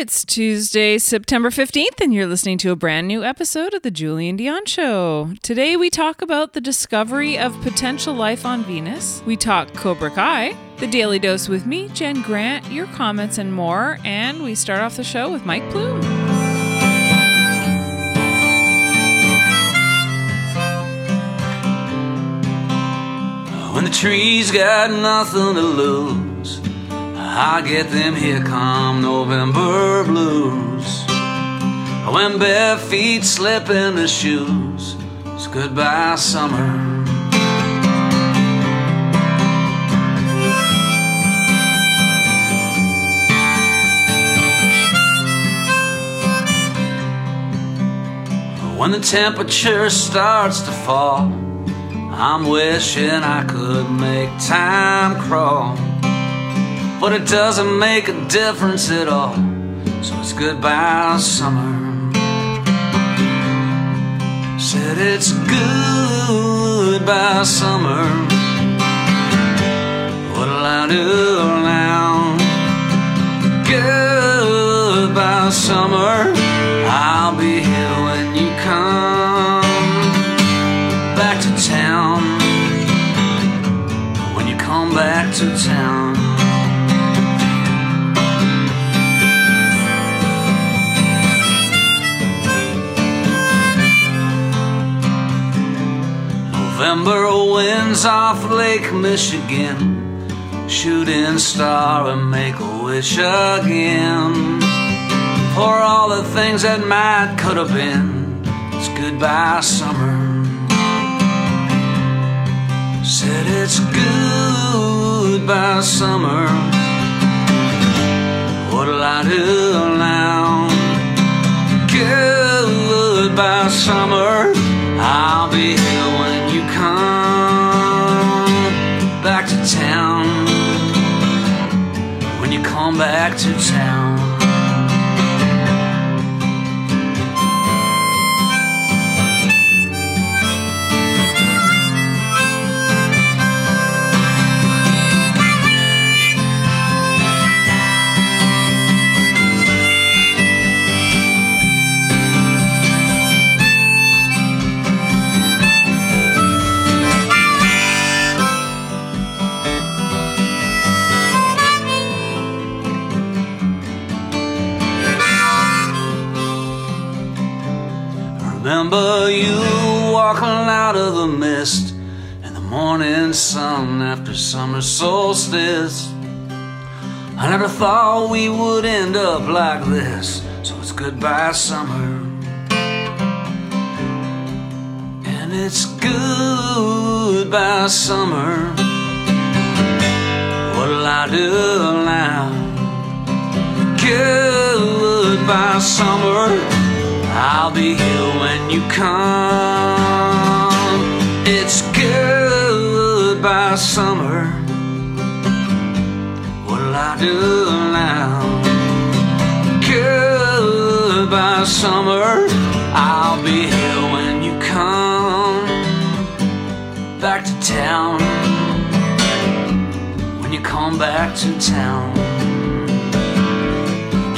It's Tuesday, September 15th, and you're listening to a brand new episode of The Julien Dionne Show. Today, we talk about the discovery of potential life on Venus. We talk Cobra Kai, the Daily Dose with me, Jen Grant, your comments, and more. And we start off the show with Mike Plume. When the trees got nothing to lose, I get them here come November blues. When bare feet slip into shoes, it's goodbye summer. When the temperature starts to fall, I'm wishing I could make time crawl. But it doesn't make a difference at all. So it's goodbye, summer. Said it's goodbye, summer. What'll I do now? Goodbye, summer. I'll be here when you come back to town. When you come back to town. November winds off Lake Michigan. Shooting star and make a wish again. For all the things that might could have been. It's goodbye, summer. Said it's goodbye, summer. What'll I do now? Goodbye, summer. I'll be back to town. When you come back to town. Out of the mist in the morning sun after summer solstice. I never thought we would end up like this, so it's goodbye, summer. And it's goodbye, summer. What'll I do now? Goodbye, summer. I'll be here when you come. It's goodbye, summer. What'll I do now? Goodbye, summer. I'll be here when you come back to town. When you come back to town.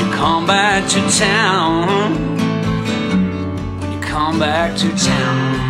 You come back to town When you come back to town.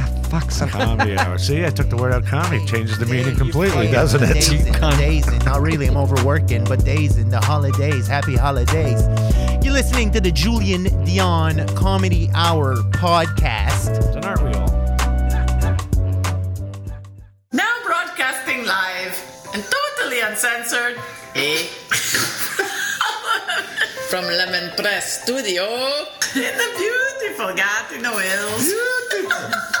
Fuck. Some, Comedy hour. See, I took the word out comedy. Changes the meaning completely, doesn't it? Days and days not really. I'm overworking, but days in the holidays. Happy holidays. You're listening to the Julien Dionne Comedy Hour podcast. And aren't we all? Now broadcasting live and totally uncensored, eh? From Lemon Press Studio in the beautiful Gatineau Hills.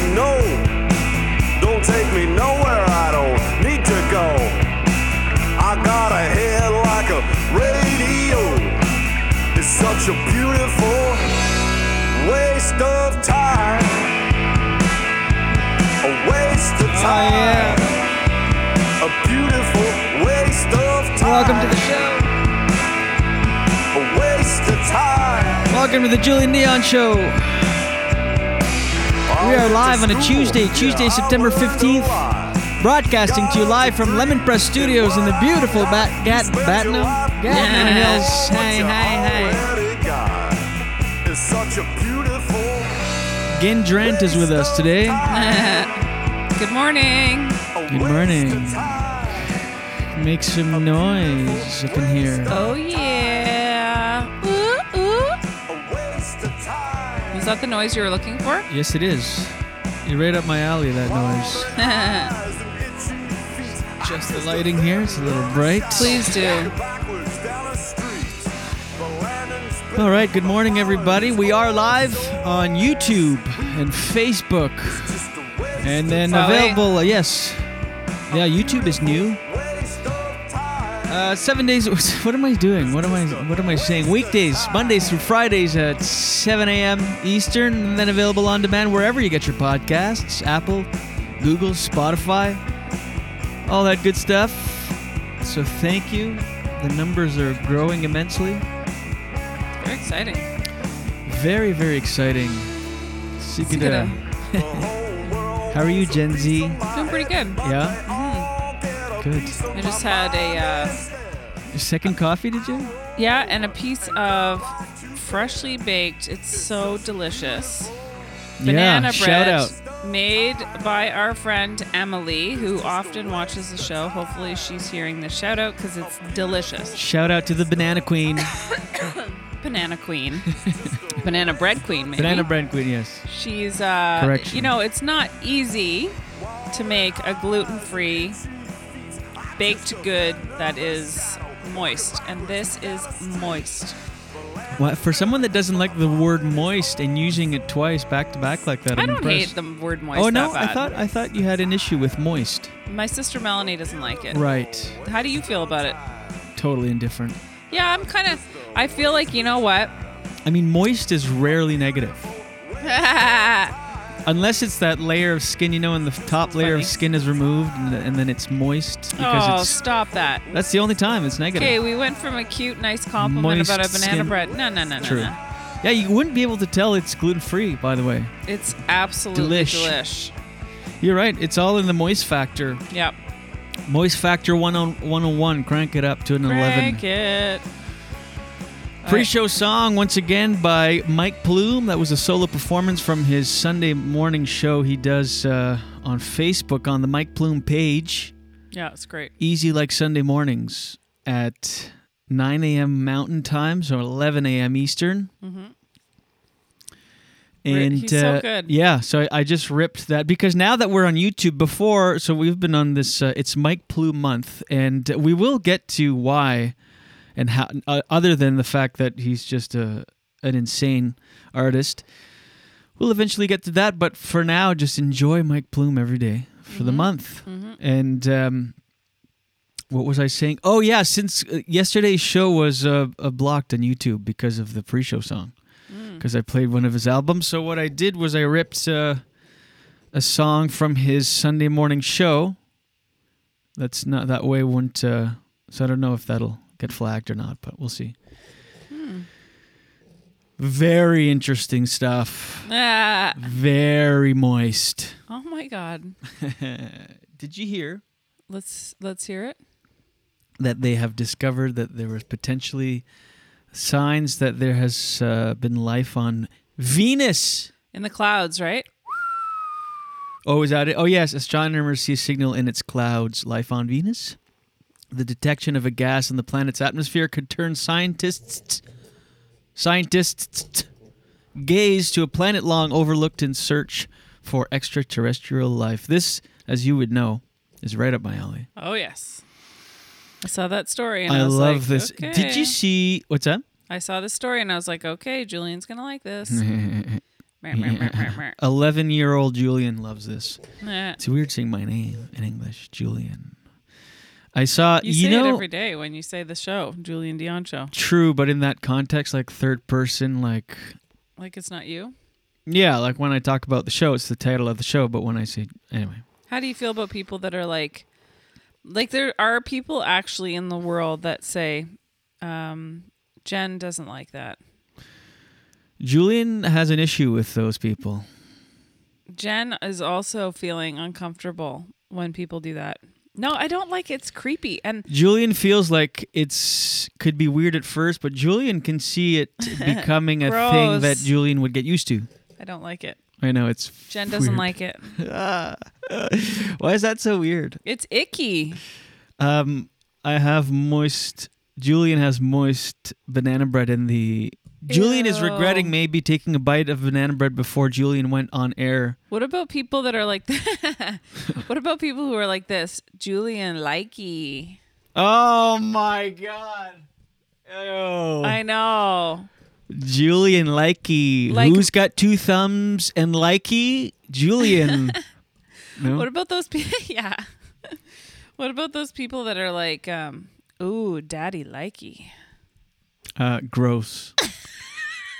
To know. Don't take me nowhere I don't need to go. I got a head like a radio. It's such a beautiful waste of time. A waste of oh, time. A beautiful waste of time. Welcome to the show. A waste of time. Welcome to the Julien Dionne Show. We are live on a Tuesday, Tuesday, September 15th, broadcasting to you live from Lemon Press Studios in the beautiful Bat Gat Batno Gatineau Hills. Hey, hey, hey. It's such a beautiful. Gin Drent is with us today. Good morning. Good morning. Make some noise up in here. Oh yeah. That the noise you were looking for? Yes, it is. You're right up my alley, that noise. Just the lighting here, it's a little bright. Please do. All right, good morning, everybody. We are live on YouTube and Facebook, and then available. Uh, yes, yeah, YouTube is new. Uh, seven days. What am I doing? What am I? What am I saying? Weekdays, Mondays through Fridays at 7 a.m. Eastern, and then available on demand wherever you get your podcasts: Apple, Google, Spotify, all that good stuff. So thank you. The numbers are growing immensely. Very exciting. Very, very exciting. Sigida. How are you, Gen Z? Doing pretty good. Yeah? Good. I just had a uh, Your second coffee, did you? yeah, and a piece of freshly baked. It's so delicious. Banana yeah, bread shout out. made by our friend Emily, who often watches the show. Hopefully, she's hearing the shout out because it's delicious. Shout out to the Banana Queen. Banana Queen, Banana Bread Queen, maybe. Banana Bread Queen, yes. She's uh, Correction. you know, it's not easy to make a gluten-free baked good that is moist, and this is moist. Well, for someone that doesn't like the word moist and using it twice back to back like that, I I'm don't impressed. hate the word moist. Oh no, I thought I thought you had an issue with moist. my sister Melanie doesn't like it. Right. How do you feel about it? Totally indifferent. Yeah, I'm kind of. I feel like you know what. I mean, moist is rarely negative. Unless it's that layer of skin, you know, and the top layer funny. of skin is removed, and, and then it's moist because oh, it's. stop that. That's the only time it's negative. Okay, we went from a cute, nice compliment Moist about a banana skin. bread. No, no, no, no, True. no. Yeah, you wouldn't be able to tell it's gluten free. By the way, It's absolutely Delish. delish. you're right. It's all in the moist factor. Yep. Moist factor 10- 101. Crank it up to an 11. Crank it. Pre-show song once again by Mike Plume. That was a solo performance from his Sunday morning show he does uh, on Facebook on the Mike Plume page. Yeah, it's great. Easy like Sunday mornings at 9 a.m. Mountain Time, so 11 a.m. Eastern. Mm-hmm. And he's so uh, good. yeah, so I, I just ripped that because now that we're on YouTube, before so we've been on this. Uh, it's Mike Plume month, and we will get to why and how. Uh, other than the fact that he's just a an insane artist, we'll eventually get to that. But for now, just enjoy Mike Plume every day for the month. And um, what was I saying? Oh yeah, since uh, yesterday's show was uh, uh, blocked on YouTube because of the pre-show song, because I played one of his albums. So what I did was I ripped uh, a song from his Sunday morning show. That's not that way. Won't uh, so I don't know if that'll get flagged or not, but we'll see. Very interesting stuff. Ah. Very moist. Oh my god. Did you hear Let's let's hear it. that they have discovered that there was potentially signs that there has uh, been life on Venus? In the clouds, right? Oh, is that it? Oh, yes. Astronomers see a signal in its clouds. Life on Venus? The detection of a gas in the planet's atmosphere could turn scientists scientists gaze to a planet long overlooked in search for extraterrestrial life. This, as you would know, is right up my alley. Oh yes. I saw that story and I, I love like, this. Okay. Did you see what's that? I saw this story and I was like, okay, Julian's gonna like this. Meh, meh. Eleven-year-old Julian loves this. It's weird saying my name in English, Julian. I saw You, you, say know it every day when you say the show, Julien Dionne show. true, but in that context, like third person, like Like it's not you. yeah, like when I talk about the show, it's the title of the show. But when I say anyway, How do you feel about people that are like, like there are people actually in the world that say, um, Jen doesn't like that. Julian has an issue with those people. Jen is also feeling uncomfortable when people do that. No, I don't like. It's creepy. And Julian feels like it's could be weird at first, but Julian can see it becoming a thing that Julian would get used to. I don't like it. I know it's Jen doesn't weird. like it. Why is that so weird? It's icky. Um, I have moist. Julian has moist banana bread in the. Julian is regretting maybe taking a bite of banana bread before Julian went on air. What about people that are like, what about people who are like this? Julian likey. Oh my god! Ew. I know. Julian Likey. Like- Who's got two thumbs and Likey? Julian. no? What about those people? yeah. what about those people that are like, um, ooh, daddy likey? Uh, gross.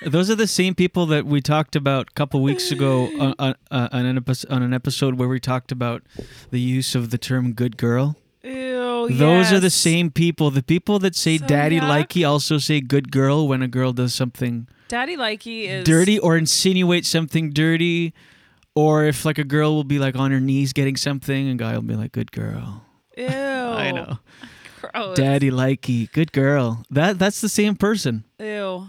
Those are the same people that we talked about a couple weeks ago on, on, uh, on, an episode, on an episode where we talked about the use of the term "good girl." Ew. Those are the same people. The people that say So "daddy yuck. likey" also say "good girl" when a girl does something Daddy likey is dirty or insinuate something dirty, or if like a girl will be like on her knees getting something, and guy will be like "good girl." Ew. I know. Gross. Daddy likey, good girl. That that's the same person. Ew.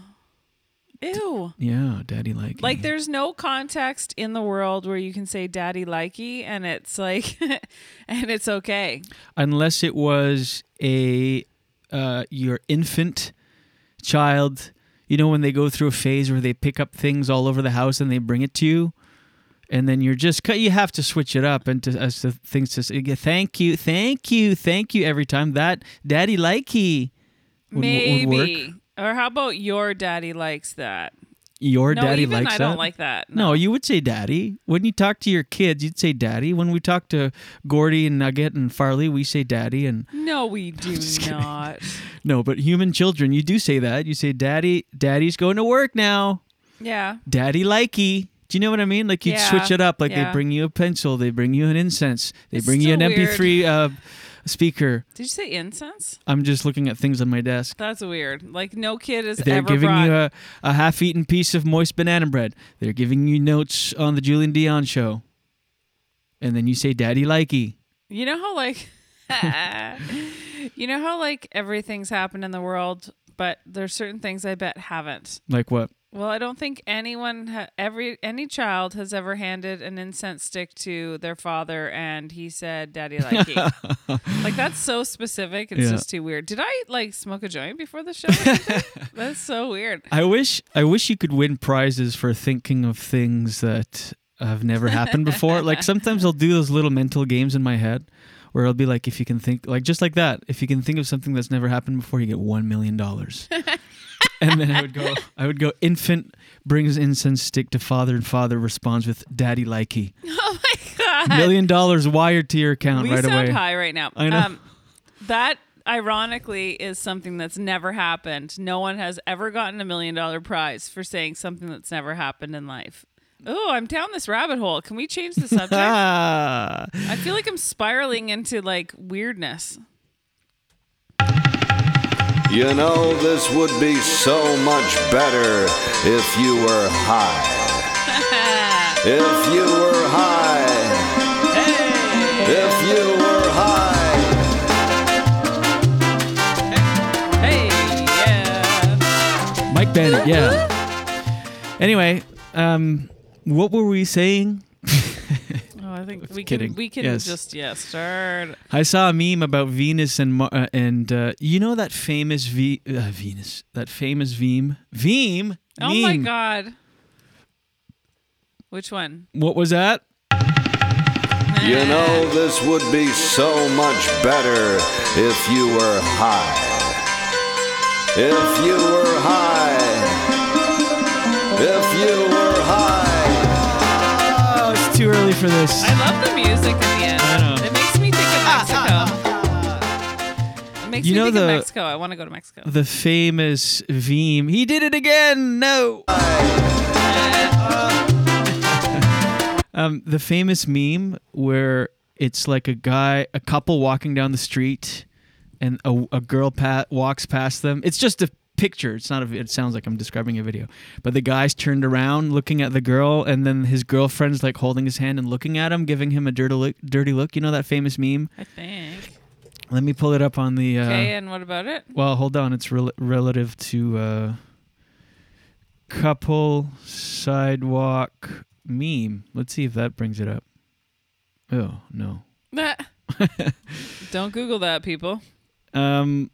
Ew. Yeah, daddy likey. Like there's no context in the world where you can say daddy likey and it's like and it's okay. unless it was a uh, your infant child. You know when they go through a phase where they pick up things all over the house and they bring it to you, and then you're just you have to switch it up and to as to things to say thank you, thank you, thank you every time. That daddy likey would, Maybe. would work. Or how about your daddy likes that? Your No, daddy likes I that. I don't like that. No. you would say daddy. When you talk to your kids, you'd say daddy. When we talk to Gordy and Nugget and Farley, we say daddy. And No, we do not. no, but human children, you do say that. You say daddy. Daddy's going to work now. Yeah. Daddy likey. Do you know what I mean? Like you'd Yeah, switch it up. Like yeah. they bring you a pencil, they bring you an incense, they It's bring you an still MP3 uh, speaker. Did you say incense? I'm just looking at things on my desk. That's weird. Like no kid has They're ever giving brought you a, a half-eaten piece of moist banana bread. They're giving you notes on the Julien Dionne show, and then you say "Daddy likey." You know how like you know how like everything's happened in the world, but there's certain things I bet haven't. Like what? Well, I don't think anyone, ha- every any child has ever handed an incense stick to their father, and he said, "Daddy like you." like that's so specific. It's Yeah. just too weird. Did I like smoke a joint before the show? that's so weird. I wish I wish you could win prizes for thinking of things that have never happened before. like sometimes I'll do those little mental games in my head where I'll be like, if you can think like just like that, if you can think of something that's never happened before, you get one million dollars. and then I would go I would go infant brings incense stick to father and father responds with daddy likey. Oh my god! Million dollars wired to your account we right sound away. high right now. I know. Um, that ironically is something that's never happened. No one has ever gotten a million dollar prize for saying something that's never happened in life. Oh, I'm down this rabbit hole. Can we change the subject? I feel like I'm spiraling into like weirdness. You know, this would be so much better if you were high. If you were high. Hey. If you were high. Hey, yeah. Mike Bennett, yeah. Anyway, um, what were we saying? I think we kidding. can we can Yes. just yeah start. I saw a meme about Venus and Mar- uh, and uh, you know that famous v- uh, Venus, that famous Veem, Veem. Oh my god. Which one? What was that? You know, this would be so much better if you were high. If you were high. If you were for this. I love the music at the end. I know. It makes me think of Mexico. It makes You me know think the- of Mexico. I want to go to Mexico. The famous Veem. He did it again. No. um, the famous meme where it's like a guy, a couple walking down the street, and a, a girl pat walks past them. It's just a picture. It's not a. It sounds like I'm describing a video, but the guy's turned around looking at the girl, and then his girlfriend's like holding his hand and looking at him, giving him a dirty look. Dirty look. You know that famous meme? I think. Let me pull it up on the. Uh, Okay, and what about it? well, hold on. It's rel- relative to uh, couple sidewalk meme. Let's see if that brings it up. Oh no. Don't Google that, people. Um.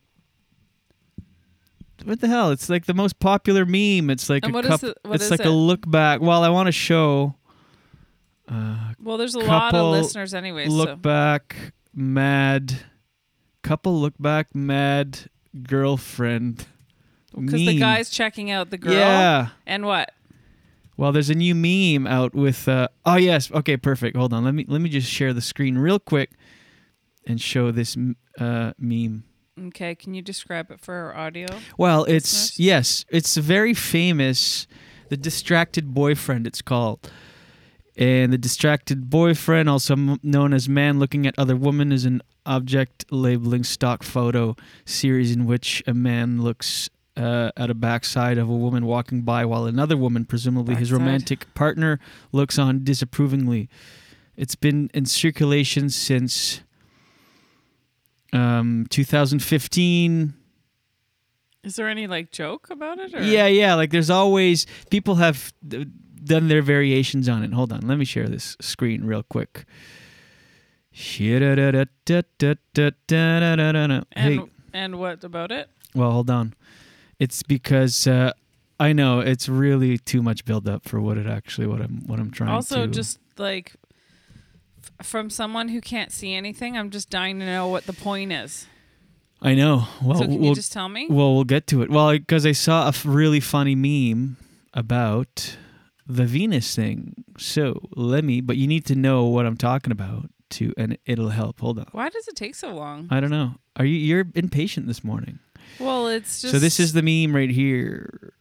What the hell? It's like the most popular meme. It's like And a what is couple. it- what it's is like it? a look back. Well, I want to show. Uh, Well, there's a lot of couple listeners anyway, Look so- back, mad. Couple look back, mad girlfriend. Because the meme. guy's checking out the girl. Yeah. And what? Well, there's a new meme out with. Uh, oh yes, okay, perfect. Hold on, let me let me just share the screen real quick and show this m- uh, meme. Okay, can you describe it for our audio? Well, it's listeners? yes, it's very famous. The distracted boyfriend, it's called. And the distracted boyfriend, also m- known as man looking at other woman, is an object labeling stock photo series in which a man looks uh, at a backside of a woman walking by while another woman, presumably his romantic partner, looks on disapprovingly. It's been in circulation since um, 2015. Is there any like joke about it? Or? Yeah, yeah. Like there's always people have done their variations on it. Hold on, let me share this screen real quick. And Hey, and what about it? well, hold on. It's because uh, I know it's really too much build up for what it actually what I'm what I'm trying Also, to. just like from someone who can't see anything, I'm just dying to know what the point is. I know. Well, So can you we'll, just tell me? Well, we'll get to it. Well, because I saw a f- really funny meme about the Venus thing. So let me, but you need to know what I'm talking about to, and it'll help. Hold on. Why does it take so long? I don't know. Are you? You're impatient this morning. Well, it's just So this is the meme right here.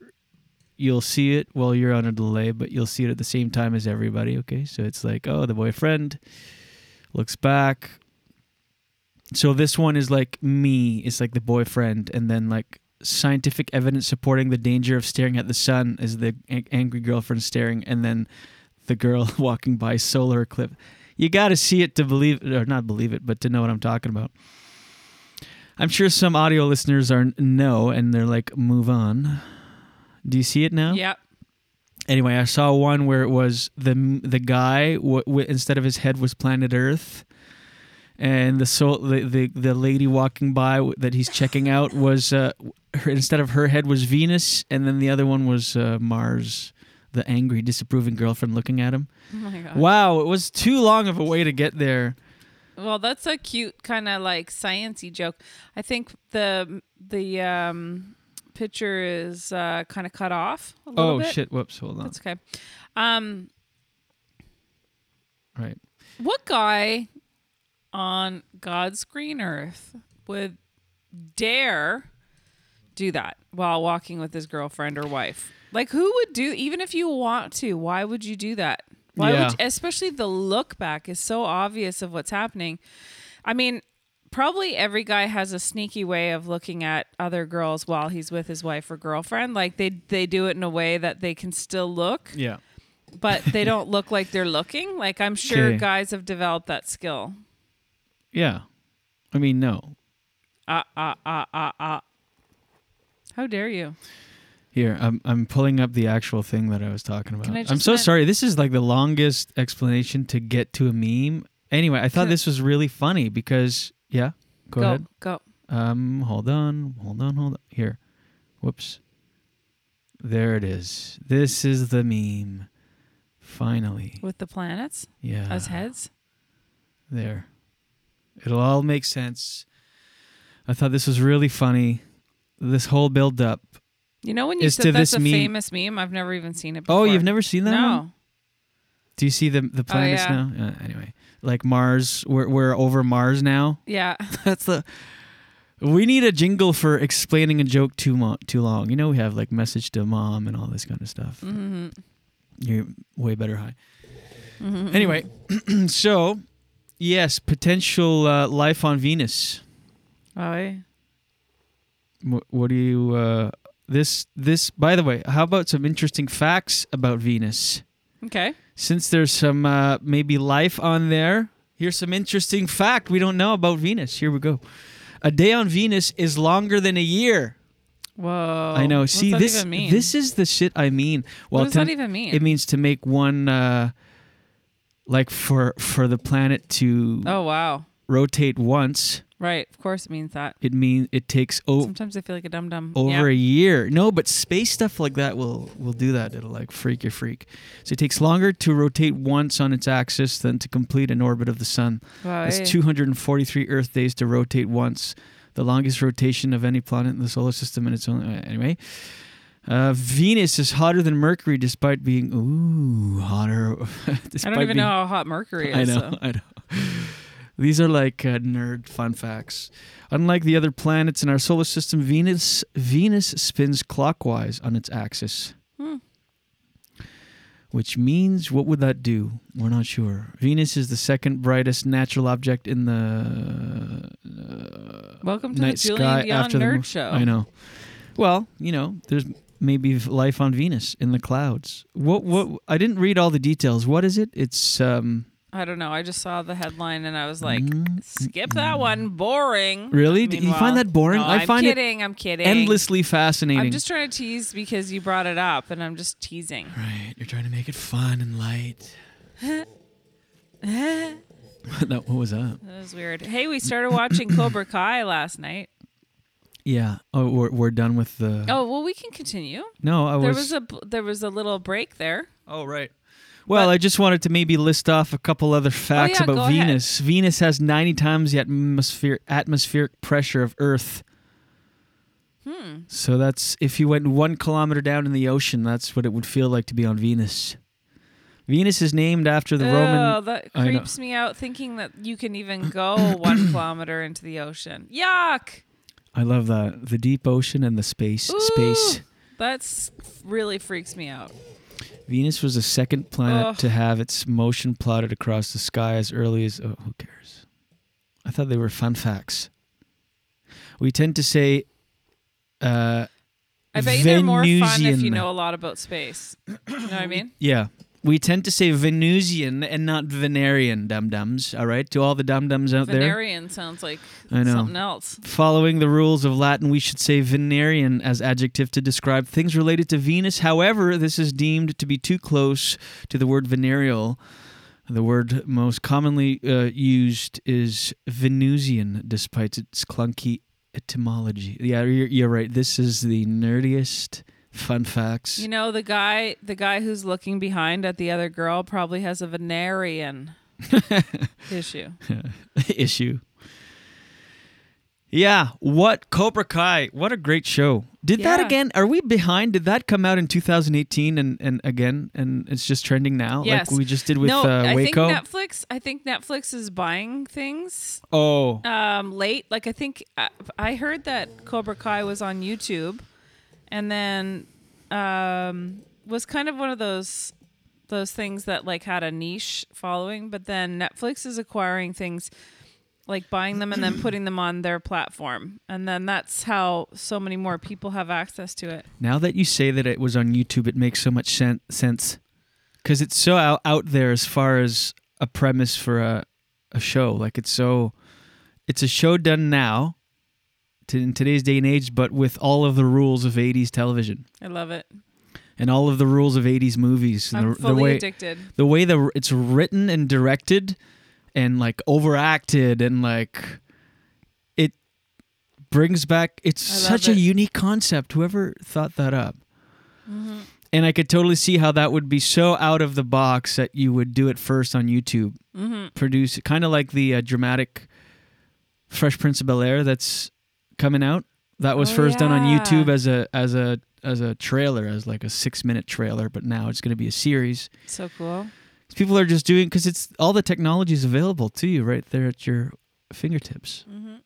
You'll see it while you're on a delay, but you'll see it at the same time as everybody. Okay, so it's like, oh, the boyfriend looks back. So this one is like me. It's like the boyfriend, and then like scientific evidence supporting the danger of staring at the sun is the angry girlfriend staring, and then the girl walking by solar eclipse. You got to see it to believe, or not believe it, but to know what I'm talking about. I'm sure some audio listeners are no, and they're like, "Move on." Do you see it now? Yep. Anyway, I saw one where it was the the guy w- w- instead of his head was planet Earth, and the soul the, the the lady walking by w- that he's checking out was uh, her, instead of her head was Venus, and then the other one was uh, Mars, the angry, disapproving girlfriend looking at him. Oh my god. Wow, it was too long of a way to get there. Well, that's a cute kind of like sciency joke. I think the the um, picture is uh, kind of cut off. A little Oh bit. shit! Whoops, hold on. That's okay. Um, Right. what guy on God's green earth would dare do that while walking with his girlfriend or wife? Like, who would do? Even if you want to, why would you do that? Why Yeah. would? You, especially the look back is so obvious of what's happening. I mean, probably every guy has a sneaky way of looking at other girls while he's with his wife or girlfriend. Like they they do it in a way that they can still look Yeah. but they don't look like they're looking. Like I'm sure Okay. guys have developed that skill. Yeah. I mean, no. Ah ah ah ah ah. How dare you? Here, I'm I'm pulling up the actual thing that I was talking about. I I'm just so men- sorry. This is like the longest explanation to get to a meme. Anyway, I thought this was really funny because yeah, go, Go, ahead. go. Um, hold on, hold on, hold on. Here, whoops. There it is. This is the meme. Finally, With the planets yeah. as heads. There. It'll all make sense. I thought this was really funny. This whole build up. You know when you said that's this a meme- famous meme? I've never even seen it. before. Oh, you've never seen that No. one? Do you see the the planets Oh, yeah. now? Uh, anyway, like Mars, we're we're over Mars now. Yeah. That's the. We need a jingle for explaining a joke too mo- too long. You know, we have like message to mom and all this kind of stuff. hmm You're way better high. Mhm. Anyway, so yes, potential uh, life on Venus. Oh, yeah. What, what do you? Uh, this this. By the way, how about some interesting facts about Venus? Okay. Since there's some uh, maybe life on there, here's some interesting fact we don't know about Venus. Here we go. A day on Venus is longer than a year. Whoa. I know. See this. This is the shit I mean. Well, does that even mean? It means to make one, uh, like for for the planet to Oh wow. rotate once. Right. Of course it means that. It means it takes o- Sometimes I feel like a dum dum. over a year. No, but space stuff like that will will do that. It'll like freak your freak. So it takes longer to rotate once on its axis than to complete an orbit of the sun. Wow, It's eh. 243 Earth days to rotate once, the longest rotation of any planet in the solar system. And it's only uh, anyway. Uh, Venus is hotter than Mercury, despite being ooh hotter. I don't even being- know how hot Mercury I is. know, so. I know. These are like uh, nerd fun facts. Unlike the other planets in our solar system, Venus Venus spins clockwise on its axis. Hmm. Which means, what would that do? We're not sure. Venus is the second brightest natural object in the uh, Welcome to the night Julian sky after the Nerd moon. Show. I know. Well, you know, there's maybe life on Venus in the clouds. What? What? I didn't read all the details. What is it? It's um. I don't know. I just saw the headline and I was like, mm-hmm. skip that one. Boring. Really? Did you find that boring? No, I I'm find it kidding. I'm kidding. endlessly fascinating. I'm just trying to tease because you brought it up and I'm just teasing. Right. You're trying to make it fun and light. that what was that? That was weird. Hey, we started watching Cobra Kai last night. Yeah. Oh, we're, we're done with the. Oh, well, we can continue. No, I there was- was a there was a little break there. Oh, right. Well, I just wanted to maybe list off a couple other facts Oh, yeah, about ahead. Venus. Venus has 90 times the atmosphere, atmospheric pressure of Earth. Hmm. So that's if you went one kilometer down in the ocean, that's what it would feel like to be on Venus. Venus is named after the oh, Roman. that creeps me out thinking that you can even go one kilometer into the ocean. Yuck. I love that the deep ocean and the space. Space. That's really freaks me out. Venus was the second planet Ugh. to have its motion plotted across the sky as early as. Oh, who cares? I thought they were fun facts. We tend to say. Uh, I bet you they're more fun if you know a lot about space. You know what I mean? Yeah, We tend to say Venusian and not Venerian dum dums. All right, to all the dum dums out there. Venerian sounds like I know. something else. Following the rules of Latin, we should say Venerian as adjective to describe things related to Venus. However, this is deemed to be too close to the word venereal. The word most commonly uh, used is Venusian, despite its clunky etymology. Yeah, you're, you're right. This is the nerdiest fun facts. You know, the guy the guy who's looking behind at the other girl probably has a Venerian issue. issue. Yeah, what Cobra Kai? What a great show! Did that again? Are we behind? Did that come out in 2018 and and again and it's just trending now? Yes. like we just did with no, uh, I think Waco. Netflix. I think Netflix is buying things oh, um, late. Like I think I, I heard that Cobra Kai was on YouTube, and then um, was kind of one of those those things that like had a niche following. But then Netflix is acquiring things, like buying them and then putting them on their platform, and then that's how so many more people have access to it. now that you say that it was on YouTube, it makes so much sen- sense because it's so out, out there as far as a premise for a a show. Like it's so, it's a show done now. To, in today's day and age, but with all of the rules of 80s television. I love it. and all of the rules of 80s movies I'm the, fully the way addicted. the way the it's written and directed and like overacted and like it brings back it's such a unique concept whoever thought that up Mhm. and i could totally see how that would be so out of the box that you would do it first on youtube Mhm. produce kind of like the uh, dramatic fresh prince of bel air that's coming out that was Oh, first done on youtube as a as a as a trailer as like a six minute trailer but now it's going to be a series So cool. people are just doing because it's all the technology is available to you right there at your fingertips Mhm.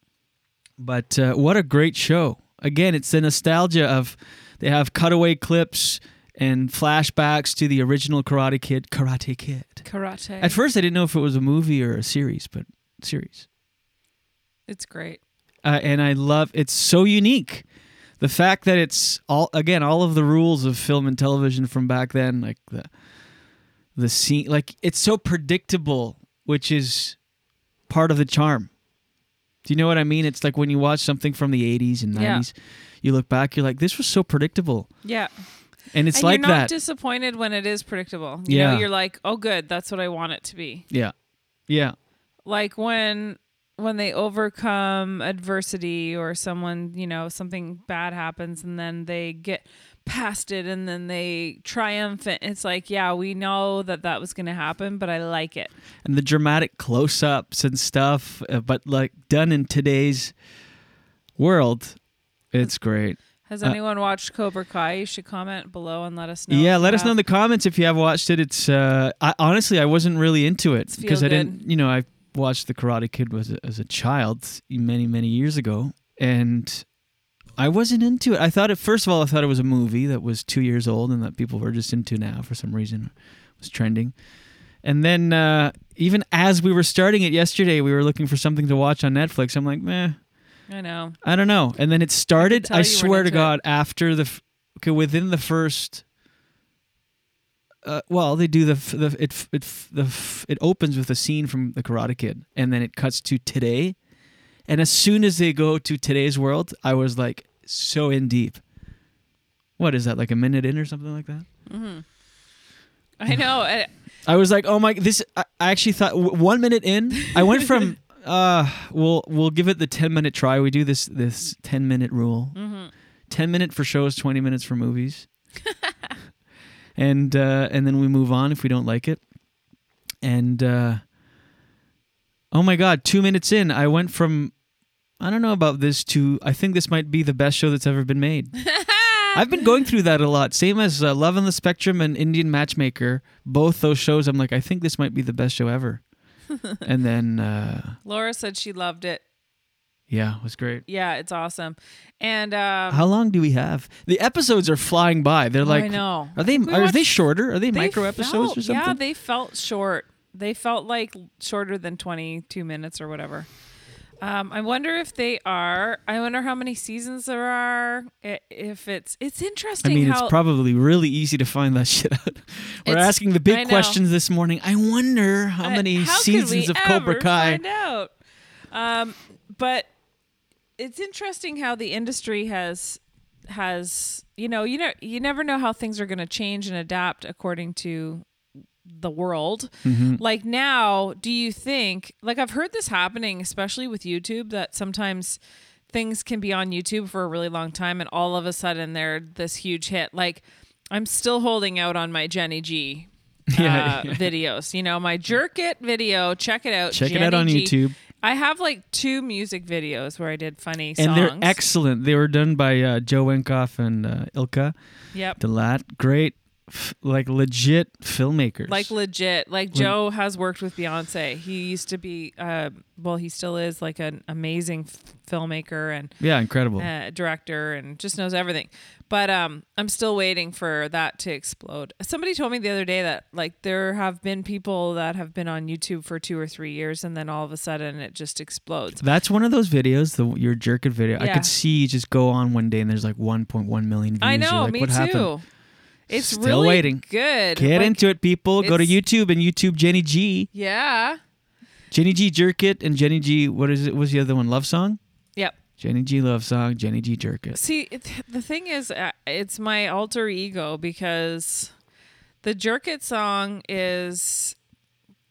but uh, what a great show again it's the nostalgia of they have cutaway clips and flashbacks to the original karate kid karate kid Karate. at first i didn't know if it was a movie or a series but series it's great. Uh, and I love it's so unique. The fact that it's all again all of the rules of film and television from back then, like the the scene, like it's so predictable, which is part of the charm. Do you know what I mean? It's like when you watch something from the '80s and Yeah. '90s, you look back, you're like, this was so predictable, Yeah. and it's and like you're not that. disappointed when it is predictable. You Yeah. know, you're like, oh, good, that's what I want it to be. yeah, yeah, Like when when they overcome adversity or someone, you know, something bad happens and then they get past it and then they triumphant. It's like, yeah, we know that that was going to happen, but I like it. and the dramatic close-ups and stuff, uh, but like done in today's world, it's great. Has Uh, anyone watched Cobra Kai? You should comment below and let us know. yeah, let us know in the comments if you have watched it. It's uh, I, honestly I wasn't really into it because I didn't, you know, I watched The Karate Kid was as a child many many years ago, and I wasn't into it. I thought it first of all I thought it was a movie that was two years old and that people were just into now for some reason it was trending. And then uh, even as we were starting it yesterday, we were looking for something to watch on Netflix. I'm like, meh. I know. I don't know. And then it started. tell I, swear to into it. God, after the f- okay, within the first. Uh, well, they do the the it it the it opens with a scene from the Karate Kid, and then it cuts to today, and as soon as they go to today's world, I was like so in deep. What is that like a minute in or something like that? hmm I know. I, I was like, oh my, this. I I actually thought w- one minute in, I went from uh, we'll we'll give it the ten minute try. We do this this ten minute rule. Mhm. Ten minute for shows, twenty minutes for movies, and uh, and then we move on if we don't like it. And uh, oh my god, two minutes in, I went from I don't know about this to I think this might be the best show that's ever been made. I've been going through that a lot. Same as uh, Love on the Spectrum and Indian Matchmaker. Both those shows, I'm like, I think this might be the best show ever. and then, uh, Laura said she loved it. Yeah, it was great. Yeah, it's awesome. And um, How long do we have? The episodes are flying by. They're like, I know. are they are they shorter? Are they, they micro episodes felt- or something? Yeah, they felt short. They felt like shorter than 22 minutes or whatever. Um, I wonder if they are. I wonder how many seasons there are. If it's it's interesting. I mean, it's probably really easy to find that shit out. We're asking the big questions this morning. I wonder how many how seasons of Cobra Kai. Find out. Um, but it's interesting how the industry has has you know you know you never know how things are going to change and adapt according to the world. Mhm. Like now, do you think like I've heard this happening especially with YouTube that sometimes things can be on YouTube for a really long time and all of a sudden they're this huge hit. Like I'm still holding out on my Jenny G uh, yeah. videos. You know, my jerk it video. Check it out. Check it out on G. YouTube. I have like two music videos where I did funny songs. And they're excellent. They were done by uh, Joe Wenkoff and uh, Ilka Yep. Delat. Great, f- like legit filmmakers. Like legit. Like Joe has worked with Beyonce. He used to be, uh, well, he still is like an amazing f- filmmaker and Yeah, incredible. uh, director and just knows everything. But um, I'm still waiting for that to explode. Somebody told me the other day that like there have been people that have been on YouTube for two or three years and then all of a sudden it just explodes. That's one of those videos, the your jerkin video. I could see you just go on one day and there's like 1.1 million views. I know, like, me too. happened? It's Still really waiting. good. Get Like, into it, people. Go to YouTube and YouTube Jenny G. Yeah. Jenny G Jerk It and Jenny G. What is it? Was the other one? Love Song. Yep. Jenny G Love Song. Jenny G Jerk It. See, the thing is, uh, it's my alter ego because the Jerk It song is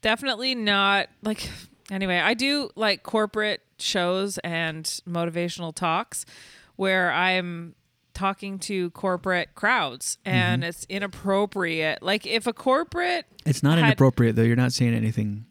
definitely not like. Anyway, I do like corporate shows and motivational talks where I'm talking to corporate crowds and Mhm. it's inappropriate. Like if a corporate It's not had- inappropriate though. You're not saying anything.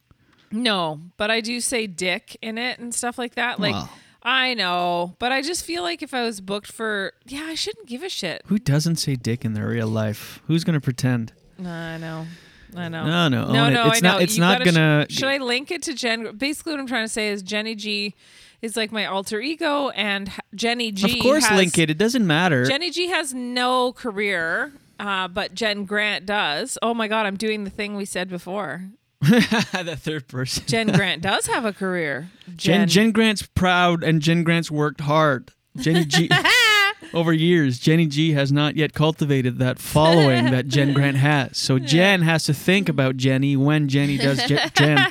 No, but I do say dick in it and stuff like that. Like. I know, but I just feel like if I was booked for yeah, I shouldn't give a shit. Who doesn't say dick in their real life? Who's gonna pretend? I know. I know. No, no, no, own it. no. It's I know. not- it's You not gotta sh- gonna- should I link it to Jen? Basically, what I'm trying to say is Jenny G is like my alter ego, and Jenny G. of course, has, link it. It doesn't matter. Jenny G has no career, uh, but Jen Grant does. Oh my God, I'm doing the thing we said before. the third person. Jen Grant does have a career. Jen, Jen Grant's proud and Jen Grant's worked hard. Jenny G over years, Jenny G has not yet cultivated that following that Jen Grant has. So Jen has to think about Jenny when Jenny does Je- Jen.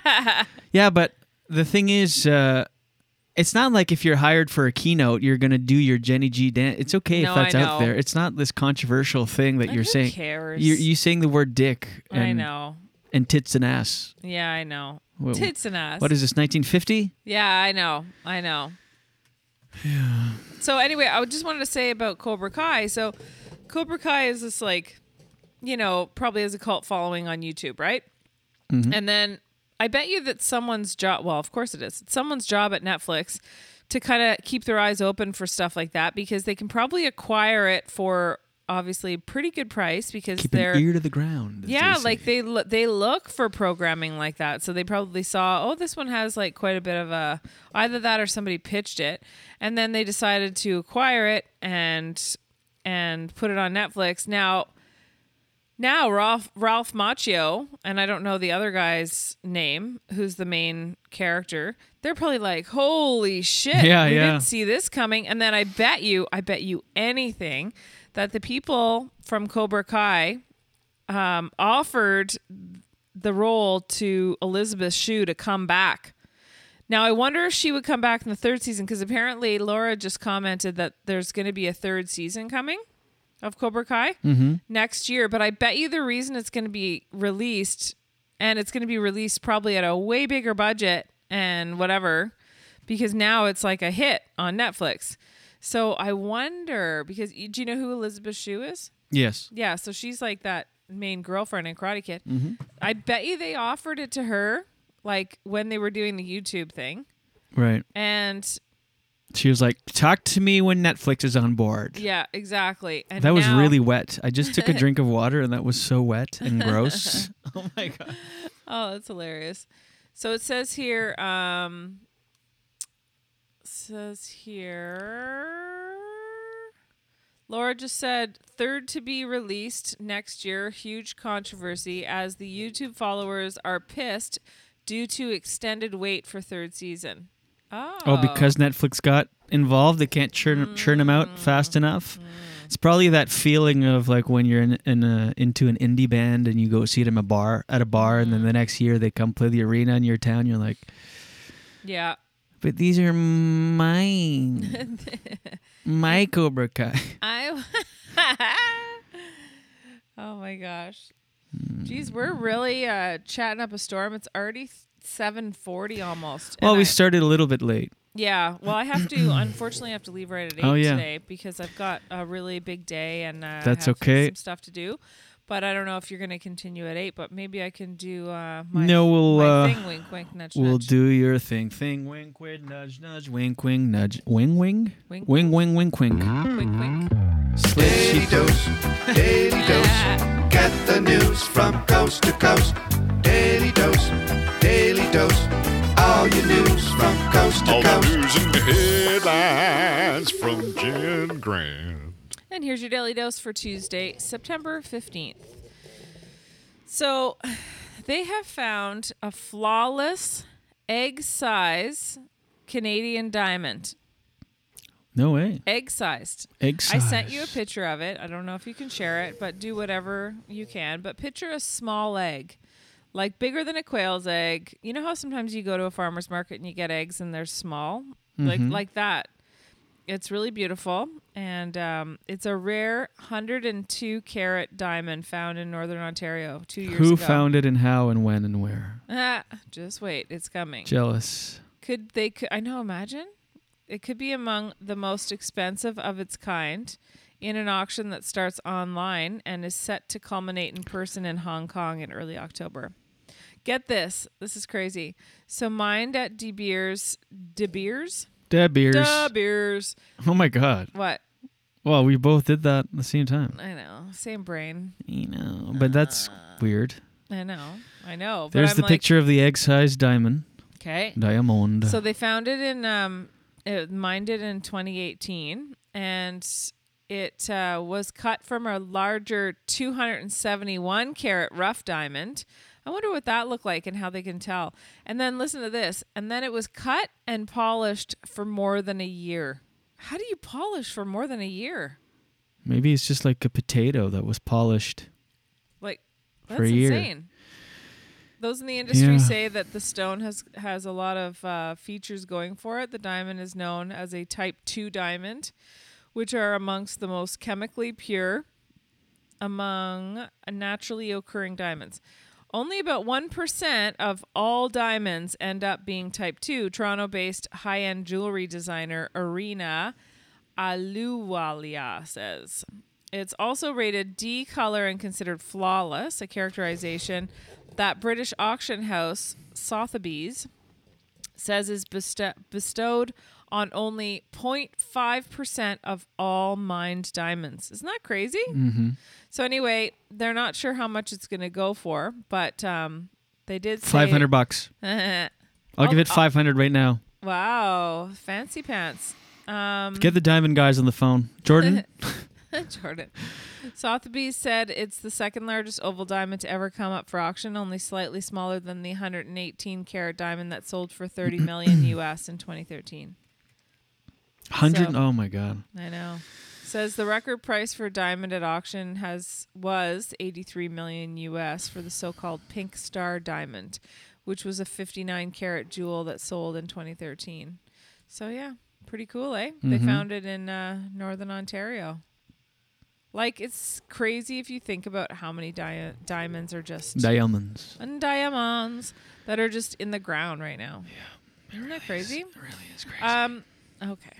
Yeah, but the thing is, uh, it's not like if you're hired for a keynote, you're gonna do your Jenny G dance. It's okay No, if that's out there. It's not this controversial thing that Uh, you're who saying. cares? You're you saying the word dick. And, I know. And tits and ass. Yeah, I know. Tits and ass. What is this? 1950? Yeah, I know. I know. Yeah. So anyway, I just wanted to say about Cobra Kai. So Cobra Kai is this like, you know, probably has a cult following on YouTube, right? Mhm. And then I bet you that someone's job, well, of course it is. It's someone's job at Netflix to kind of keep their eyes open for stuff like that because they can probably acquire it for obviously a pretty good price because Keep they're ear to the ground. yeah, they like they lo- they look for programming like that. So they probably saw, oh, this one has like quite a bit of a either that or somebody pitched it, and then they decided to acquire it and and put it on Netflix. Now, now Ralph Ralph Macchio and I don't know the other guy's name, who's the main character. They're probably like, holy shit, Yeah, we yeah. didn't see this coming. And then I bet you, I bet you anything that the people from Cobra Kai um, offered the role to Elizabeth Shue to come back. Now, I wonder if she would come back in the third season because apparently Laura just commented that there's going to be a third season coming of Cobra Kai Mhm. next year. But I bet you the reason it's going to be released and it's going to be released probably at a way bigger budget and whatever because now it's like a hit on Netflix. So I wonder because do you know who Elizabeth Shue is? Yes. Yeah, so she's like that main girlfriend in Karate Kid. Mhm. I bet you they offered it to her like when they were doing the YouTube thing. Right. And She was like, "Talk to me when Netflix is on board." yeah, exactly. And that was now- really wet. I just took a drink of water and that was so wet and gross. oh my god. Oh, that's hilarious. So it says here um says here Laura just said third to be released next year, huge controversy as the YouTube followers are pissed due to extended wait for third season. Oh. Oh, because Netflix got involved, they can't churn churn them out fast mm. enough. Mm. It's probably that feeling of like when you're in, in a, into an indie band and you go see them a bar at a bar, and then the mm. next year they come play the arena in your town. You're like, Yeah. but these are mine, my Cobra Kai. I. oh my gosh. Jeez, we're really uh, chatting up a storm. It's already seven forty almost. Well, we I- started a little bit late. Yeah. Well, I have to. unfortunately, I have to leave right at eight Oh, yeah. today because I've got a really big day and uh, That's have okay. Some stuff to do. But I don't know if you're going to continue at eight. But maybe I can do uh, my no, we'll my uh, thing. Wink, wink, nudge, we'll nudge. do your thing. Thing, wink, wink, nudge, nudge, wink, wink, nudge, wing, wing, Wink. wing, wing, wink, wink. Wink, wink. Daily dose, daily dose. Get the news from coast to coast. Daily dose, daily dose. All your news from coast to All the coast. news and headlines from Jen Grant. And here's your daily dose for Tuesday, September 15th. So, they have found a flawless egg size Canadian diamond. No way. Egg sized. Egg sized. I sent you a picture of it. I don't know if you can share it, but do whatever you can. But picture a small egg, like bigger than a quail's egg. You know how sometimes you go to a farmer's market and you get eggs and they're small? Like Mhm. like that. It's really beautiful. And um, it's a rare 102 carat diamond found in northern Ontario two years Who ago. found it and how and when and where? Ah, just wait, it's coming. Jealous. Could they? Could, I know. Imagine it could be among the most expensive of its kind in an auction that starts online and is set to culminate in person in Hong Kong in early October. Get this. This is crazy. So mined at De Beers, De Beers, De beers. De Beers. Oh my god. What? Well, we both did that at the same time. I know. Same brain. You know, but that's weird. I know. I know. But There's the like, picture of the egg-sized diamond. Okay. Diamond. So they found it in um, it mined it in 2018, and it uh, was cut from a larger 271 carat rough diamond. I wonder what that looked like and how they can tell. And then listen to this. And then it was cut and polished for more than a year. How do you polish for more than a year? Maybe it's just like a potato that was polished. Like For that's a year. insane. Those in the industry Yeah. say that the stone has has a lot of uh, features going for it. The diamond is known as a Type Two diamond, which are amongst the most chemically pure among naturally occurring diamonds. Only about 1% of all diamonds end up being Type 2. Toronto based high end jewelry designer Arena Aluwalia says. It's also rated D color and considered flawless, a characterization that British auction house Sotheby's says is besto- bestowed on only 0.5% of all mined diamonds. Isn't that crazy? Mhm. So anyway, they're not sure how much it's going to go for, but um, they did say 500 bucks. I'll, I'll give it 500 right now. Wow, fancy pants. Um, Get the diamond guys on the phone. Jordan, Jordan. Sotheby's said it's the second largest oval diamond to ever come up for auction, only slightly smaller than the 118 carat diamond that sold for 30 million US in 2013. 100 So- Oh my god. I know. Says the record price for a diamond at auction has was 83 million US for the so-called Pink Star diamond, which was a 59 carat jewel that sold in 2013. So yeah, pretty cool, eh? They Mhm. found it in uh, northern Ontario. Like it's crazy if you think about how many dia- diamonds are just Diamonds. and diamonds that are just in the ground right now. Yeah, isn't that crazy? it really is crazy. Um, okay.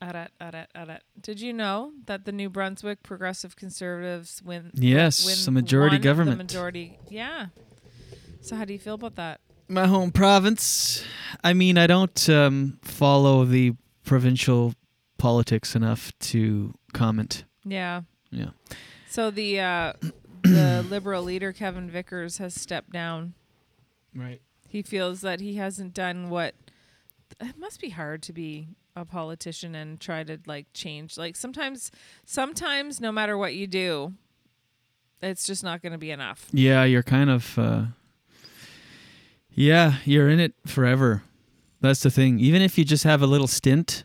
I can't it. Alright, alright, alright. Did you know that the New Brunswick Progressive Conservatives win? Yes, win the majority won government. The majority, yeah. So how do you feel about that? My home province. I mean, I don't um, follow the provincial politics enough to comment. Yeah. Yeah. So the uh, the Liberal leader Kevin Vickers has stepped down. Right. He feels that he hasn't done what. It must be hard to be a politician and try to like change. Like sometimes, sometimes no matter what you do, it's just not going to be enough. Yeah, you're kind of. Uh, yeah, you're in it forever. That's the thing. Even if you just have a little stint,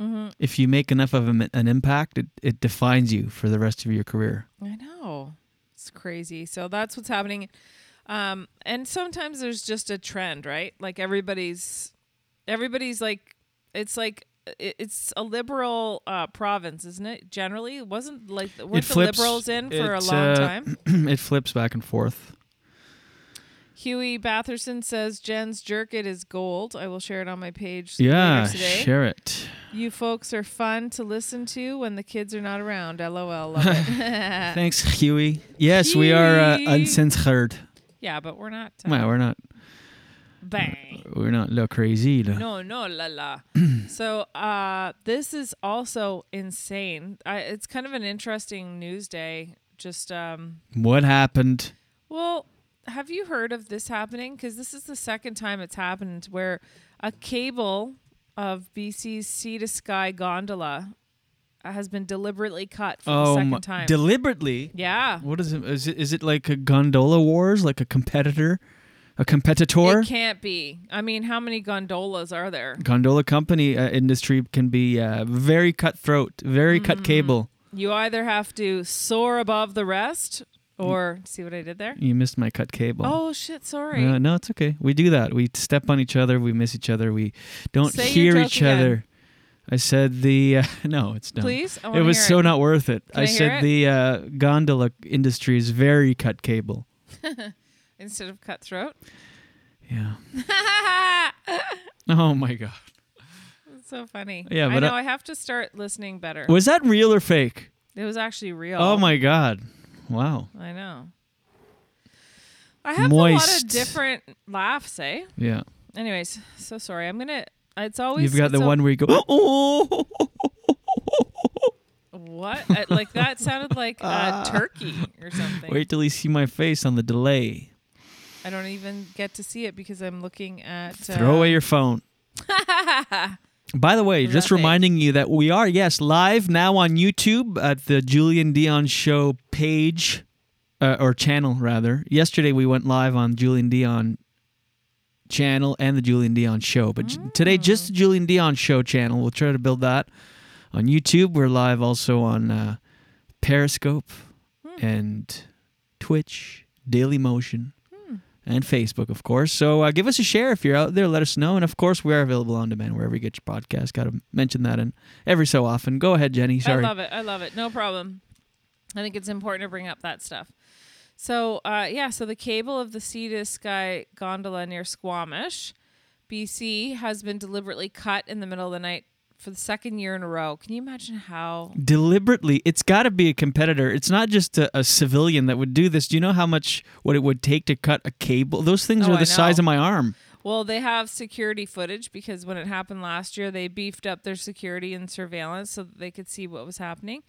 Mhm. if you make enough of an impact, it, it defines you for the rest of your career. I know. It's crazy. So that's what's happening. Um, and sometimes there's just a trend, right? Like everybody's, everybody's like, it's like, it's a liberal uh, province, isn't it? Generally, it wasn't like weren't it the liberals in for a long uh, time. it flips back and forth. Huey Batherson says Jen's jerk it is gold. I will share it on my page. Yeah, today. share it. You folks are fun to listen to when the kids are not around. LOL. Thanks, Huey. Yes, we are uh, uncensored. Yeah, but we're not. Uh, Well, we're not. Bang. We're not la crazy. la. No, no, la la. so, uh, this is also insane. I, it's kind of an interesting news day. Just, um, What happened? well, have you heard of this happening? Because this is the second time it's happened where a cable of BC's Sea to Sky gondola has been deliberately cut for the Oh, second my- time. deliberately. Yeah. What is it? Is it is it like a gondola wars, like a competitor, a competitor? It can't be. I mean, how many gondolas are there? Gondola company uh, industry can be uh, very cutthroat, very Mm-hmm. cut cable. You either have to soar above the rest or see what I did there? You missed my cut cable. Oh shit, sorry. Uh, no, it's okay. We do that. We step on each other. We miss each other. We don't Say hear each again. other. I said the uh, no, it's done. Please? I it was so it. not worth it. Can I I said it? the uh, gondola industry is very cut cable. Instead of cutthroat. Yeah. Oh my god. It's so funny. Yeah, but I but know I- I have to start listening better. Was that real or fake? It was actually real. Oh my god. Wow. I know. I have a lot of different laughs, eh? Yeah. Anyways, so sorry. I'm gonna. It's always. You've got the one where you go, oh, What? Uh, like that sounded like a turkey or something. wait till you see my face on the delay. I don't even get to see it because I'm looking at. Uh, Throw away your phone. By the way, just reminding you that we are, yes, live now on YouTube at the Julien Dionne Show page, uh, or channel rather. Yesterday we went live on Julien Dionne channel and the Julien Dionne Show, but j- today just the Julien Dionne Show channel. We'll try to build that on YouTube. We're live also on uh, Periscope and Twitch, Daily Motion. And Facebook, of course. So uh, give us a share if you're out there. Let us know. And of course, we are available on demand wherever you get your podcast. Got to mention that and every so often. Go ahead, Jenny. Sorry. I love it. I love it. No problem. I think it's important to bring up that stuff. So, uh, yeah, so the cable of the Sea to Sky gondola near Squamish, BC, has been deliberately cut in the middle of the night for the second year in a row. Can you imagine how? Deliberately, it's got to be a competitor. It's not just a, a civilian that would do this. Do you know how much what it would take to cut a cable? Those things Oh, are the size of my arm. Well, they have security footage because when it happened last year, they beefed up their security and surveillance so that they could see what was happening.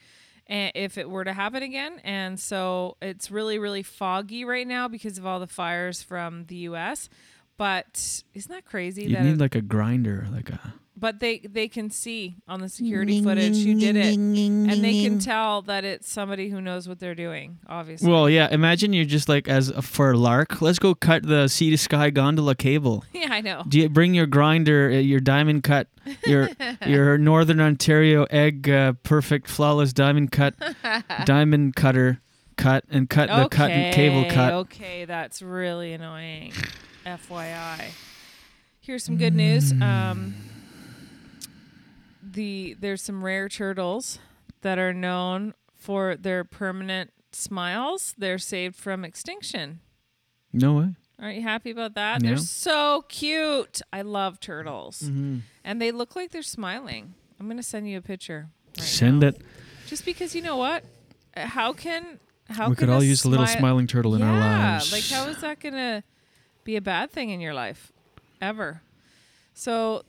And if it were to happen again, and so it's really, really foggy right now because of all the fires from the U.S. But isn't that crazy? You that need like a grinder, like a. but they they can see on the security footage who did it, and they can tell that it's somebody who knows what they're doing. Obviously. Well, yeah. Imagine you're just like as a, for a lark. Let's go cut the sea to sky gondola cable. Yeah, I know. Do you bring your grinder, uh, your diamond cut, your your Northern Ontario egg uh, perfect flawless diamond cut, diamond cutter, cut and cut the cut and cable cut. Okay, that's really annoying. FYI. Here's some good news. Um, the there's some rare turtles that are known for their permanent smiles. They're saved from extinction. No way. Aren't you happy about that? Yeah. They're so cute. I love turtles. Mhm. And they look like they're smiling. I'm going to send you a picture. Send it. Just because you know what? How can how We can could all use a little smiling turtle in our Yeah, lives. Like how is that gonna be a bad thing in your life? Ever. So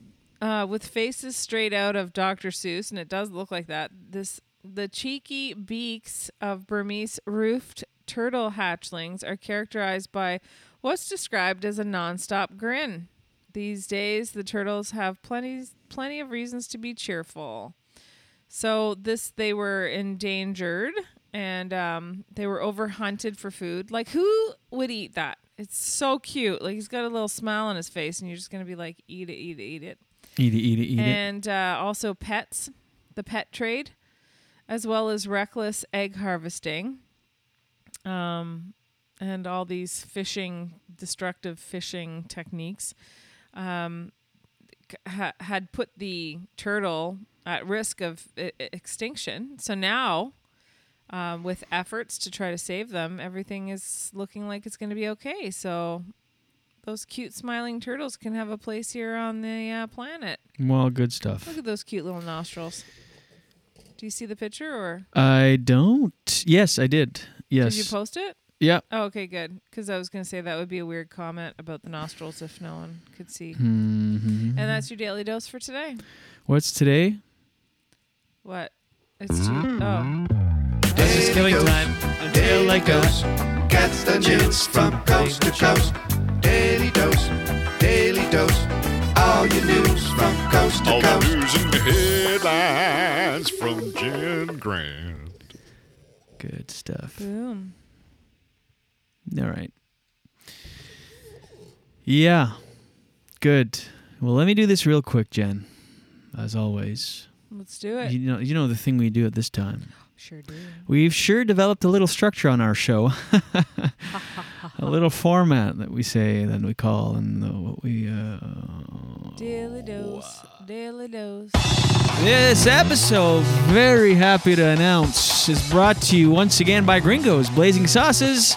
uh, with faces straight out of Dr. Seuss, and it does look like that, this the cheeky beaks of Burmese roofed turtle hatchlings are characterized by what's described as a nonstop grin. These days, the turtles have plenty plenty of reasons to be cheerful. So this they were endangered and um, they were overhunted for food. Like who would eat that? It's so cute. Like he's got a little smile on his face, and you're just gonna be like, eat it, eat it, eat it. Eat it, eat it, eat it. and uh, also pets, the pet trade, as well as reckless egg harvesting, um, and all these fishing, destructive fishing techniques, um, ha- had put the turtle at risk of I- extinction. So now. Um, with efforts to try to save them, everything is looking like it's going to be okay. So, those cute smiling turtles can have a place here on the uh, planet. Well, good stuff. Look at those cute little nostrils. Do you see the picture or I don't. Yes, I did. Yes. did you post it? Yeah. Oh, okay, good. Because I was going to say that would be a weird comment about the nostrils if no one could see. Mhm. And that's your daily dose for today. What's today? What? It's too. Oh. It's killing time. Until like us. Gets the news from coast to coast. Daily dose, daily dose. All your news from coast to All the coast. news and headlines from Jen Grant. Good stuff. Boom. All right. Yeah. Good. Well, let me do this real quick, Jen. As always. Let's do it. You know, you know the thing we do at this time. Sure do. We've sure developed a little structure on our show, a little format that we say, that we call, and the, what we. Uh, Daily dose. Daily dose. This episode, very happy to announce, is brought to you once again by Gringos Blazing Sauces.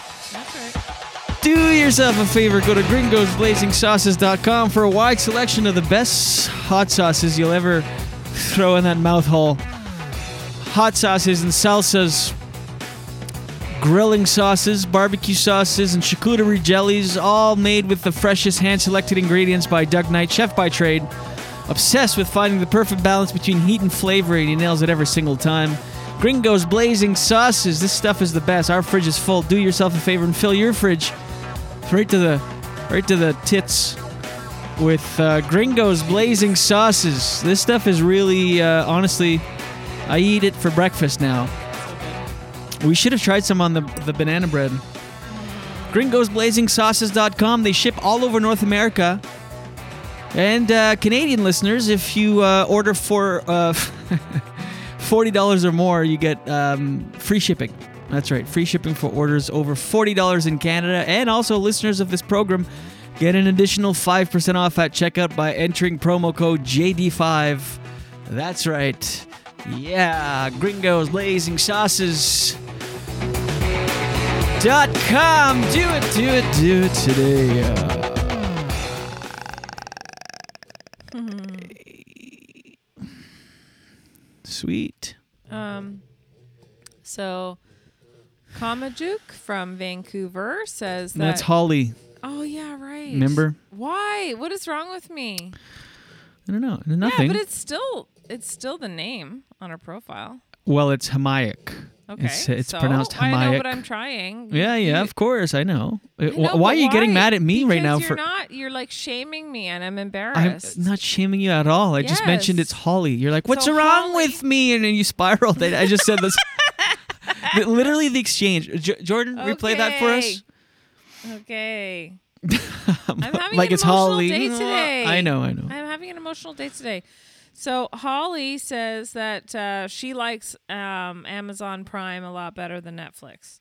Do yourself a favor, go to gringosblazingsauces.com for a wide selection of the best hot sauces you'll ever throw in that mouth hole. Hot sauces and salsas, grilling sauces, barbecue sauces, and charcuterie jellies, all made with the freshest hand selected ingredients by Doug Knight, chef by trade. Obsessed with finding the perfect balance between heat and flavor, and he nails it every single time. Gringo's Blazing Sauces. This stuff is the best. Our fridge is full. Do yourself a favor and fill your fridge right to the right to the tits with uh, Gringo's Blazing Sauces. This stuff is really, uh, honestly, I eat it for breakfast now. We should have tried some on the the banana bread. GringosBlazingSauces.com. They ship all over North America. And uh, Canadian listeners, if you uh, order for uh, $40 or more, you get um, free shipping. That's right, free shipping for orders over $40 in Canada. And also, listeners of this program get an additional 5% off at checkout by entering promo code JD5. That's right. Yeah, Gringos Blazing Sauces. Dot com. Do it, do it, do it today. Uh, sweet. Um, so Kamajuk from Vancouver says that That's Holly. Oh yeah, right. Remember? Why? What is wrong with me? I don't know. Nothing. Yeah, but it's still it's still the name on her profile. well, it's Hamayak. Okay, It's, it's so, pronounced Hamayak. I know, but I'm trying. Yeah, yeah, of course, I know. Uh, I know, why are you getting mad at me right now you're for? not. You're like shaming me, and I'm embarrassed. I'm not shaming you at all. I just mentioned it's Holly. You're like, what's So wrong with me? And then you spiraled. I I just said this. Literally the exchange. J- Jordan, replay that for us. Okay. I'm having like an it's emotional Holly. day today. I know, I know. I'm having an emotional day today. So Holly says that uh, she likes um, Amazon Prime a lot better than Netflix,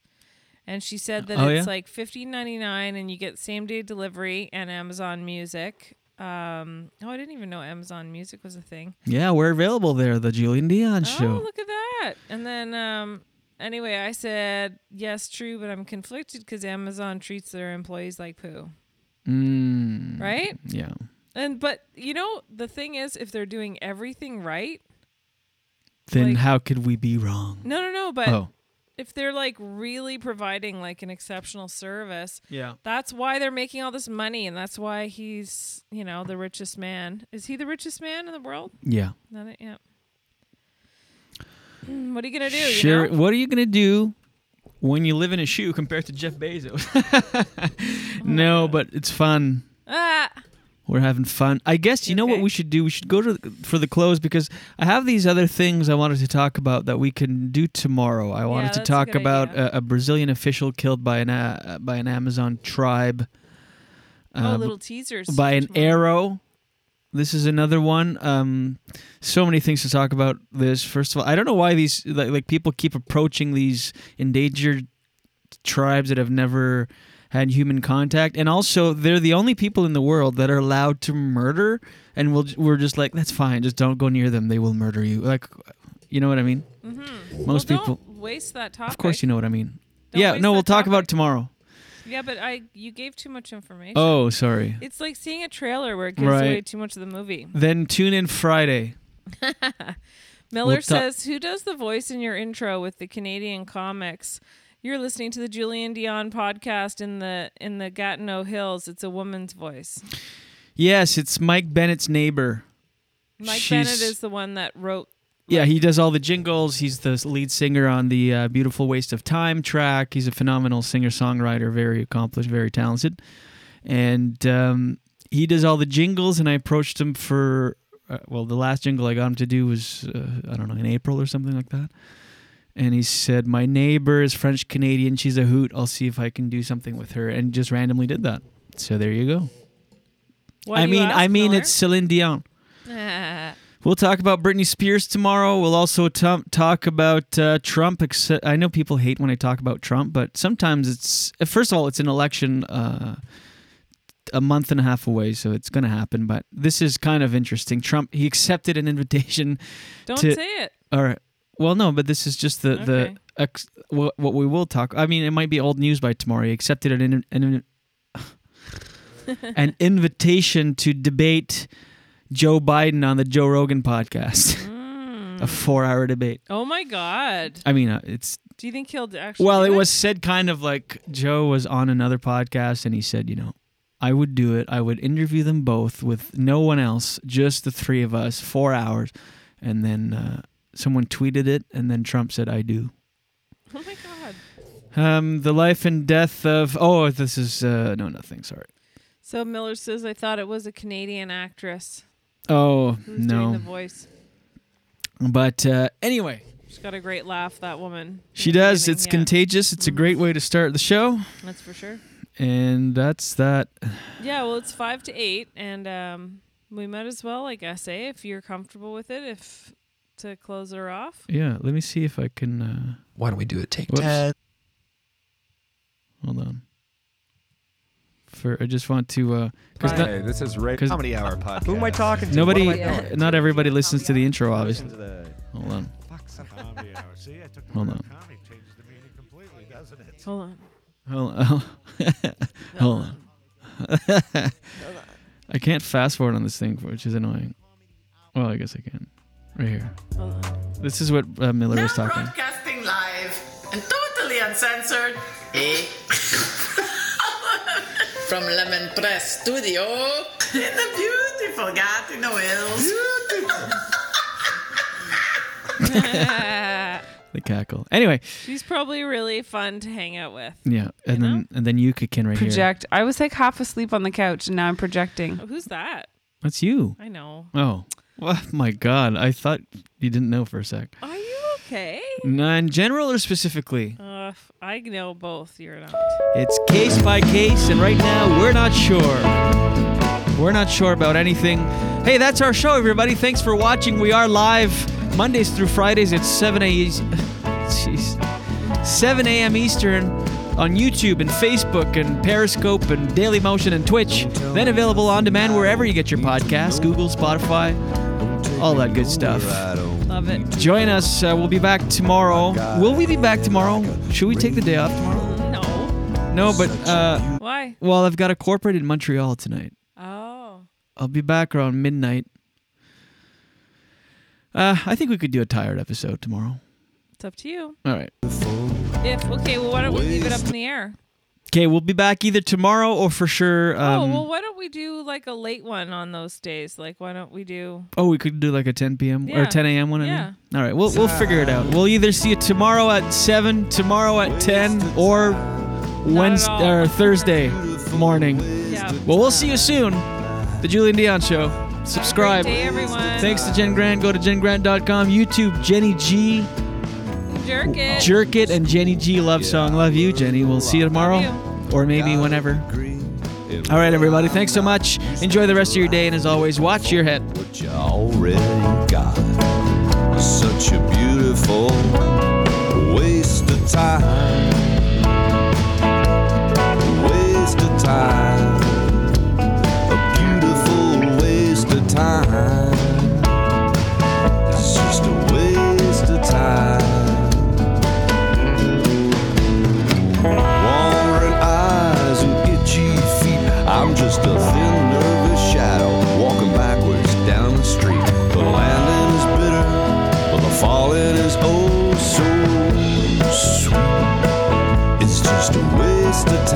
and she said that Oh, it's yeah? like fifteen ninety nine, and you get same day delivery and Amazon Music. Um, oh, I didn't even know Amazon Music was a thing. Yeah, we're available there. The Julien Dionne Show. Oh, look at that! And then um, anyway, I said yes, true, but I'm conflicted because Amazon treats their employees like poo. Mm, Right? Yeah. And but you know the thing is, if they're doing everything right, Then Like- how could we be wrong? no, no, no. But Oh. if they're like really providing like an exceptional service, Yeah. that's why they're making all this money, and that's why he's you know the richest man. Is he the richest man in the world? Yeah. Not it, yeah. Mm, What are you gonna do? you Sure. know? What are you gonna do when you live in a shoe compared to Jeff Bezos? no, but it's fun. Ah. We're having fun. I guess you know what we should do. We should go to for the close because I have these other things I wanted to talk about that we can do tomorrow. I wanted to that's a talk about a, a Brazilian official killed by an uh, by an Amazon tribe. Oh, uh, little teasers by an tomorrow. arrow. This is another one. Um, so many things to talk about. This first of all, I don't know why these like, like people keep approaching these endangered tribes that have never had human contact, and also they're the only people in the world that are allowed to murder, and we'll, we're just like, that's fine, just don't go near them. They will murder you. Like, you know what I mean? Mm-hmm. Most well, people, Don't waste that topic. of course, you know what I mean. Don't yeah, no, we'll talk topic. about it tomorrow. Yeah, but I you gave too much information. Oh, sorry. It's like seeing a trailer where it gives Right. away too much of the movie. Then tune in Friday. Miller We'll ta- says, "Who does the voice in your intro with the Canadian comics?" You're listening to the Julien Dionne podcast in the in the Gatineau Hills. It's a woman's voice. Yes, it's Mike Bennett's neighbor. Mike She's- Bennett is the one that wrote. Yeah, he does all the jingles. He's the lead singer on the uh, "Beautiful Waste of Time" track. He's a phenomenal singer-songwriter, very accomplished, very talented, and um, he does all the jingles. And I approached him for, uh, well, the last jingle I got him to do was uh, I don't know in April or something like that. And he said, "My neighbor is French Canadian. She's a hoot. I'll see if I can do something with her." And just randomly did that. So there you go. What I mean, ask, I mean, Miller? it's Celine Dion. We'll talk about Britney Spears tomorrow. We'll also t- talk about uh, Trump. Except I know people hate when I talk about Trump, but sometimes it's uh, first of all, it's an election uh, a month and a half away, so it's going to happen. But this is kind of interesting. Trump he accepted an invitation. Don't to, say it. All right. Well, no, but this is just the Okay. the ex, what, what we will talk. I mean, it might be old news by tomorrow. He accepted an in- an, an invitation to debate Joe Biden on the Joe Rogan podcast. Mm. A four-hour debate. Oh my God! I mean, uh, it's Do you think he'll actually? well, do it was said kind of like Joe was on another podcast and he said, you know, I would do it. I would interview them both with no one else, just the three of us, four hours, and then uh, someone tweeted it, and then Trump said, "I do." Oh my God! Um, the life and death of oh, this is uh, no nothing. Sorry. So Miller says, "I thought it was a Canadian actress Oh who's doing the voice." but uh, anyway, She's got a great laugh. That woman. she does. It's. Mm-hmm. contagious. It's a great way to start the show, That's for sure. and that's that. Yeah, well, it's five to eight, and um, we might as well, I guess, say, if you're comfortable with it, if to close her off. Yeah, let me see if I can. Uh, Why don't we do it? Take whoops. Uh, Hold on. For I just want to uh 'cause Hi, not- this is Ray- Comedy Hour podcast. Who am I talking to? Nobody, What am I doing? not everybody listens to the intro, obviously. The- Hold on, Fuck, some- Comedy hour. See, I took the hold on, comedy, changes the meaning completely, doesn't it? Hold on. hold on, hold on. I can't fast forward on this thing, which is annoying. Well, I guess I can. Right here. This is what uh, Miller Now was talking. broadcasting live and totally uncensored. Eh? From Lemon Press Studio in the beautiful Gatineau Hills. The cackle. Anyway, She's probably really fun to hang out with. yeah, and then and then Yuka can right here. Project. I was like half asleep on the couch, and now I'm projecting. Oh, who's that? That's you. I know. Oh, well, my God! I thought you didn't know for a sec. Are you okay? No, in general or specifically? Uh, f- I know both. You're not. It's case by case, and right now we're not sure. We're not sure about anything. Hey, that's our show, everybody. Thanks for watching. We are live Mondays through Fridays at 7 a. Jeez. 7 a.m. Eastern on YouTube and Facebook and Periscope and Daily Motion and Twitch. Then available on demand wherever you get your podcasts Google, Spotify, all that good stuff. Love it. Join us. Uh, we'll be back tomorrow. Will we be back tomorrow? Should we take the day off tomorrow? No. No, but uh, Why? well, I've got a corporate in Montreal tonight. Oh. I'll be back around midnight. Uh, I think we could do a tired episode tomorrow. It's up to you. All right. If okay, well, why don't we leave it up in the air? Okay, we'll be back either tomorrow or for sure. Um, oh well, why don't we do like a late one on those days? Like, why don't we do? oh, we could do like a 10 p.m. or 10 a.m. one. I mean. Yeah. All right, we'll we'll figure it out. We'll either see you tomorrow at seven, tomorrow at 10, or. Wednesday or Thursday morning. Yeah. Well, we'll see you soon. The Julien Dionne Show. Subscribe. Great day, everyone. Thanks to Jen Grant. Go to jengrant.com. YouTube, Jenny G. Jerk it. Jerk It and Jenny G Love Song. Love you, Jenny. We'll see you tomorrow. Or maybe whenever. All right, everybody. Thanks so much. Enjoy the rest of your day. And as always, watch your head. you already got such a beautiful waste of time.